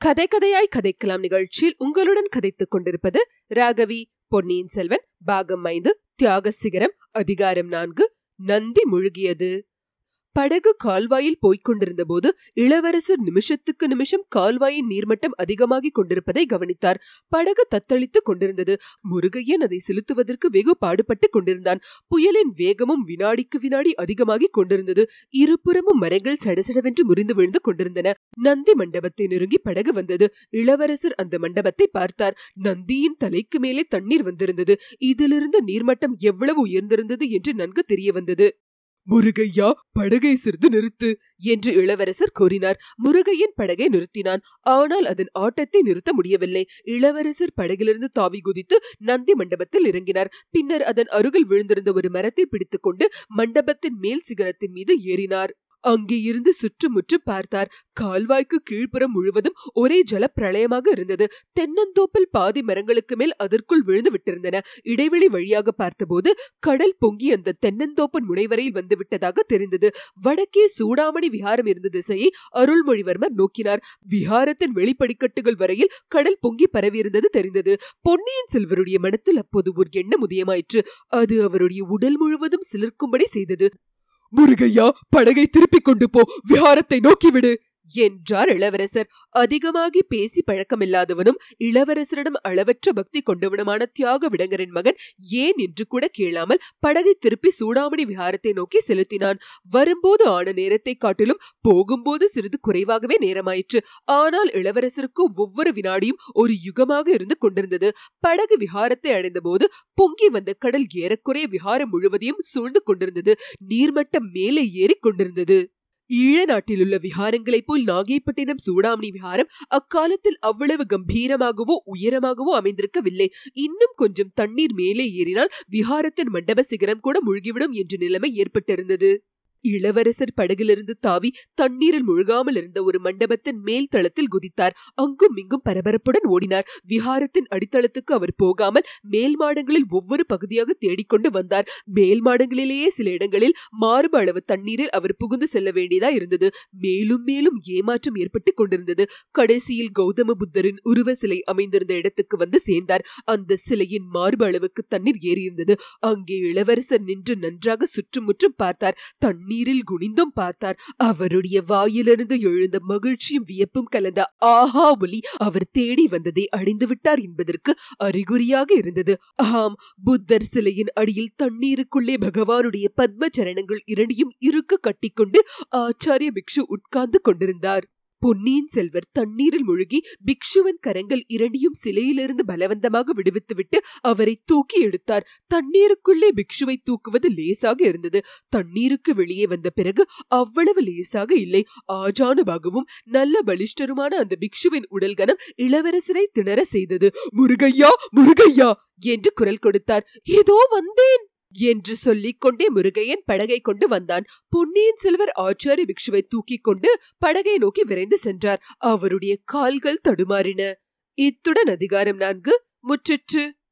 கதை கதையாய் கதைக்கலாம் நிகழ்ச்சியில் உங்களுடன் கதைத்துக் கொண்டிருப்பது ராகவி பொன்னியின் செல்வன் பாகம் ஐந்து தியாக சிகரம் அதிகாரம் நான்கு நந்தி முழுகியது. படகு கால்வாயில் போய்க் கொண்டிருந்த போது இளவரசர் நிமிஷத்துக்கு நிமிஷம் கால்வாயின் நீர்மட்டம் அதிகமாகிக் கொண்டிருப்பதை கவனித்தார். படகு தத்தளித்துக் கொண்டிருந்தது. முருகையன் அதை செலுத்துவதற்கு வெகு பாடுபட்டுக் கொண்டிருந்தான். புயலின் வேகமும் வினாடிக்கு வினாடி அதிகமாகிக் கொண்டிருந்தது. இருபுறமும் மரங்கள் சடசடவென்று முறிந்து விழுந்து கொண்டிருந்தன. நந்தி மண்டபத்தை நெருங்கி படகு வந்தது. இளவரசர் அந்த மண்டபத்தை பார்த்தார். நந்தியின் தலைக்கு மேலே தண்ணீர் வந்திருந்தது. இதிலிருந்து நீர்மட்டம் எவ்வளவு உயர்ந்திருந்தது என்று நன்கு தெரிய வந்தது. முருகையா படகை சிறிது நிறுத்து என்று இளவரசர் கூறினார். முருகையின் படகை நிறுத்தினான். ஆனால் அதன் ஆட்டத்தை நிறுத்த முடியவில்லை. இளவரசர் படகிலிருந்து தாவி குதித்து நந்தி மண்டபத்தில் இறங்கினார். பின்னர் அதன் அருகில் விழுந்திருந்த ஒரு மரத்தை பிடித்துக்கொண்டு மண்டபத்தின் மேல் சிகரத்தின் மீது ஏறினார். அங்கே இருந்து சுற்றுமுற்றும் பார்த்தார். கால்வாய்க்கு கீழ்ப்புறம் முழுவதும் ஒரே ஜல பிரளயமாக இருந்தது. தென்னந்தோப்பில் பாதி மரங்களுக்கு மேல் அதற்குள் விழுந்து விட்டிருந்தன. இடைவெளி வழியாக பார்த்தபோது கடல் பொங்கி அந்த தென்னந்தோப்பின் முனைவரையில் வந்துவிட்டதாக தெரிந்தது. வடக்கே சூடாமணி விஹாரம் இருந்த திசையை அருள்மொழிவர்மர் நோக்கினார். விஹாரத்தின் வெளிப்படிக்கட்டுகள் வரையில் கடல் பொங்கி பரவியிருந்தது தெரிந்தது. பொன்னியின் செல்வருடைய மனத்தில் அப்போது ஒரு எண்ணம் உதயமாயிற்று. அது அவருடைய உடல் முழுவதும் சிலிர்க்கும்படி செய்தது. முருகையா படகை திருப்பிக் கொண்டு போ விஹாரத்தை நோக்கிவிடு. என்றார் இளவரசர். அதிகமாகி பேசி பழக்கமில்லாதவனும் இளவரசரிடம் அளவற்ற பக்தி கொண்டவனுமான தியாக விடங்கரின் மகன் ஏன் என்று கூட கேளாமல் படகை திருப்பி சூடாமணி விஹாரத்தை நோக்கி செலுத்தினான். வரும்போது ஆன நேரத்தை காட்டிலும் போகும்போது சிறிது குறைவாகவே நேரமாயிற்று. ஆனால் இளவரசருக்கு ஒவ்வொரு வினாடியும் ஒரு யுகமாக இருந்து கொண்டிருந்தது. படகு விஹாரத்தை அடைந்தபோது பொங்கி வந்த கடல் ஏறக்குறைய விஹாரம் முழுவதையும் சூழ்ந்து கொண்டிருந்தது. நீர்மட்டம் மேலே ஏறிக் கொண்டிருந்தது. ஈழ நாட்டில் உள்ள விஹாரங்களைப் போல் நாகைப்பட்டினம் சூடாமணி விஹாரம் அக்காலத்தில் அவ்வளவு கம்பீரமாகவோ உயரமாகவோ அமைந்திருக்கவில்லை. இன்னும் கொஞ்சம் தண்ணீர் மேலே ஏறினால் விஹாரத்தின் மண்டப சிகரம் கூட முழுகிவிடும் என்ற நிலைமை ஏற்பட்டிருந்தது. இளவரசர் படகிலிருந்து தாவி தண்ணீரில் முழுகாமல் இருந்த ஒரு மண்டபத்தின் மேல் தளத்தில் குதித்தார். அங்கும் இங்கும் பரபரப்புடன் ஓடினார். விஹாரத்தின் அடித்தளத்துக்கு அவர் போகாமல் மேல் மாடங்களில் ஒவ்வொரு பகுதியாக தேடிக்கொண்டு வந்தார். மேல் மாடங்களிலேயே சில இடங்களில் மாறுபு அளவு தண்ணீரில் அவர் புகுந்து செல்ல வேண்டியதா இருந்தது. மேலும் மேலும் ஏமாற்றம் ஏற்பட்டுக் கொண்டிருந்தது. கடைசியில் கௌதம புத்தரின் உருவ சிலை அமைந்திருந்த இடத்துக்கு வந்து சேர்ந்தார். அந்த சிலையின் மார்பு அளவுக்கு தண்ணீர் ஏறியிருந்தது. அங்கே இளவரசர் நின்று நன்றாக சுற்றுமுற்றும் பார்த்தார். தண்ணீர் கண்ணீரில் குனிந்தும் பார்த்தார். அவருடைய வாயிலிருந்து எழுந்த மகிழ்ச்சியும் வியப்பும் கலந்த ஆஹா ஒலி அவர் தேடி வந்ததை அடைந்து விட்டார் என்பதற்கு அறிகுறியாக இருந்தது. ஆம் புத்தர் சிலையின் அடியில் தண்ணீருக்குள்ளே பகவானுடைய பத்ம சரணங்கள் இரண்டையும் இருக்க கட்டிக்கொண்டு ஆச்சாரிய பிக்ஷு உட்கார்ந்து கொண்டிருந்தார். பொன்னியின் செல்வர் தண்ணீரில் முழுகி பிக்ஷுவின் கரங்கள் இரண்டையும் சிலையிலிருந்து பலவந்தமாக விடுவித்துவிட்டு அவரை தூக்கி எடுத்தார். தண்ணீருக்குள்ளே பிக்ஷுவை தூக்குவது லேசாக இருந்தது. தண்ணீருக்கு வெளியே வந்த பிறகு அவ்வளவு லேசாக இல்லை. ஆஜானுபாகவும் நல்ல பலிஷ்டருமான அந்த பிக்ஷுவின் உடல் கனம் இளவரசரை திணற செய்தது. முருகையா முருகையா! என்று குரல் கொடுத்தார். ஏதோ வந்தேன்! என்று சொல்லிக் கொண்டே முருகையன் படகை கொண்டு வந்தான். பொன்னியின் செல்வர் ஆச்சாரி பிக்ஷுவை தூக்கிக் கொண்டு படகை நோக்கி விரைந்து சென்றார். அவருடைய கால்கள் தடுமாறின. இத்துடன் அதிகாரம் நான்கு. முற்றிற்று.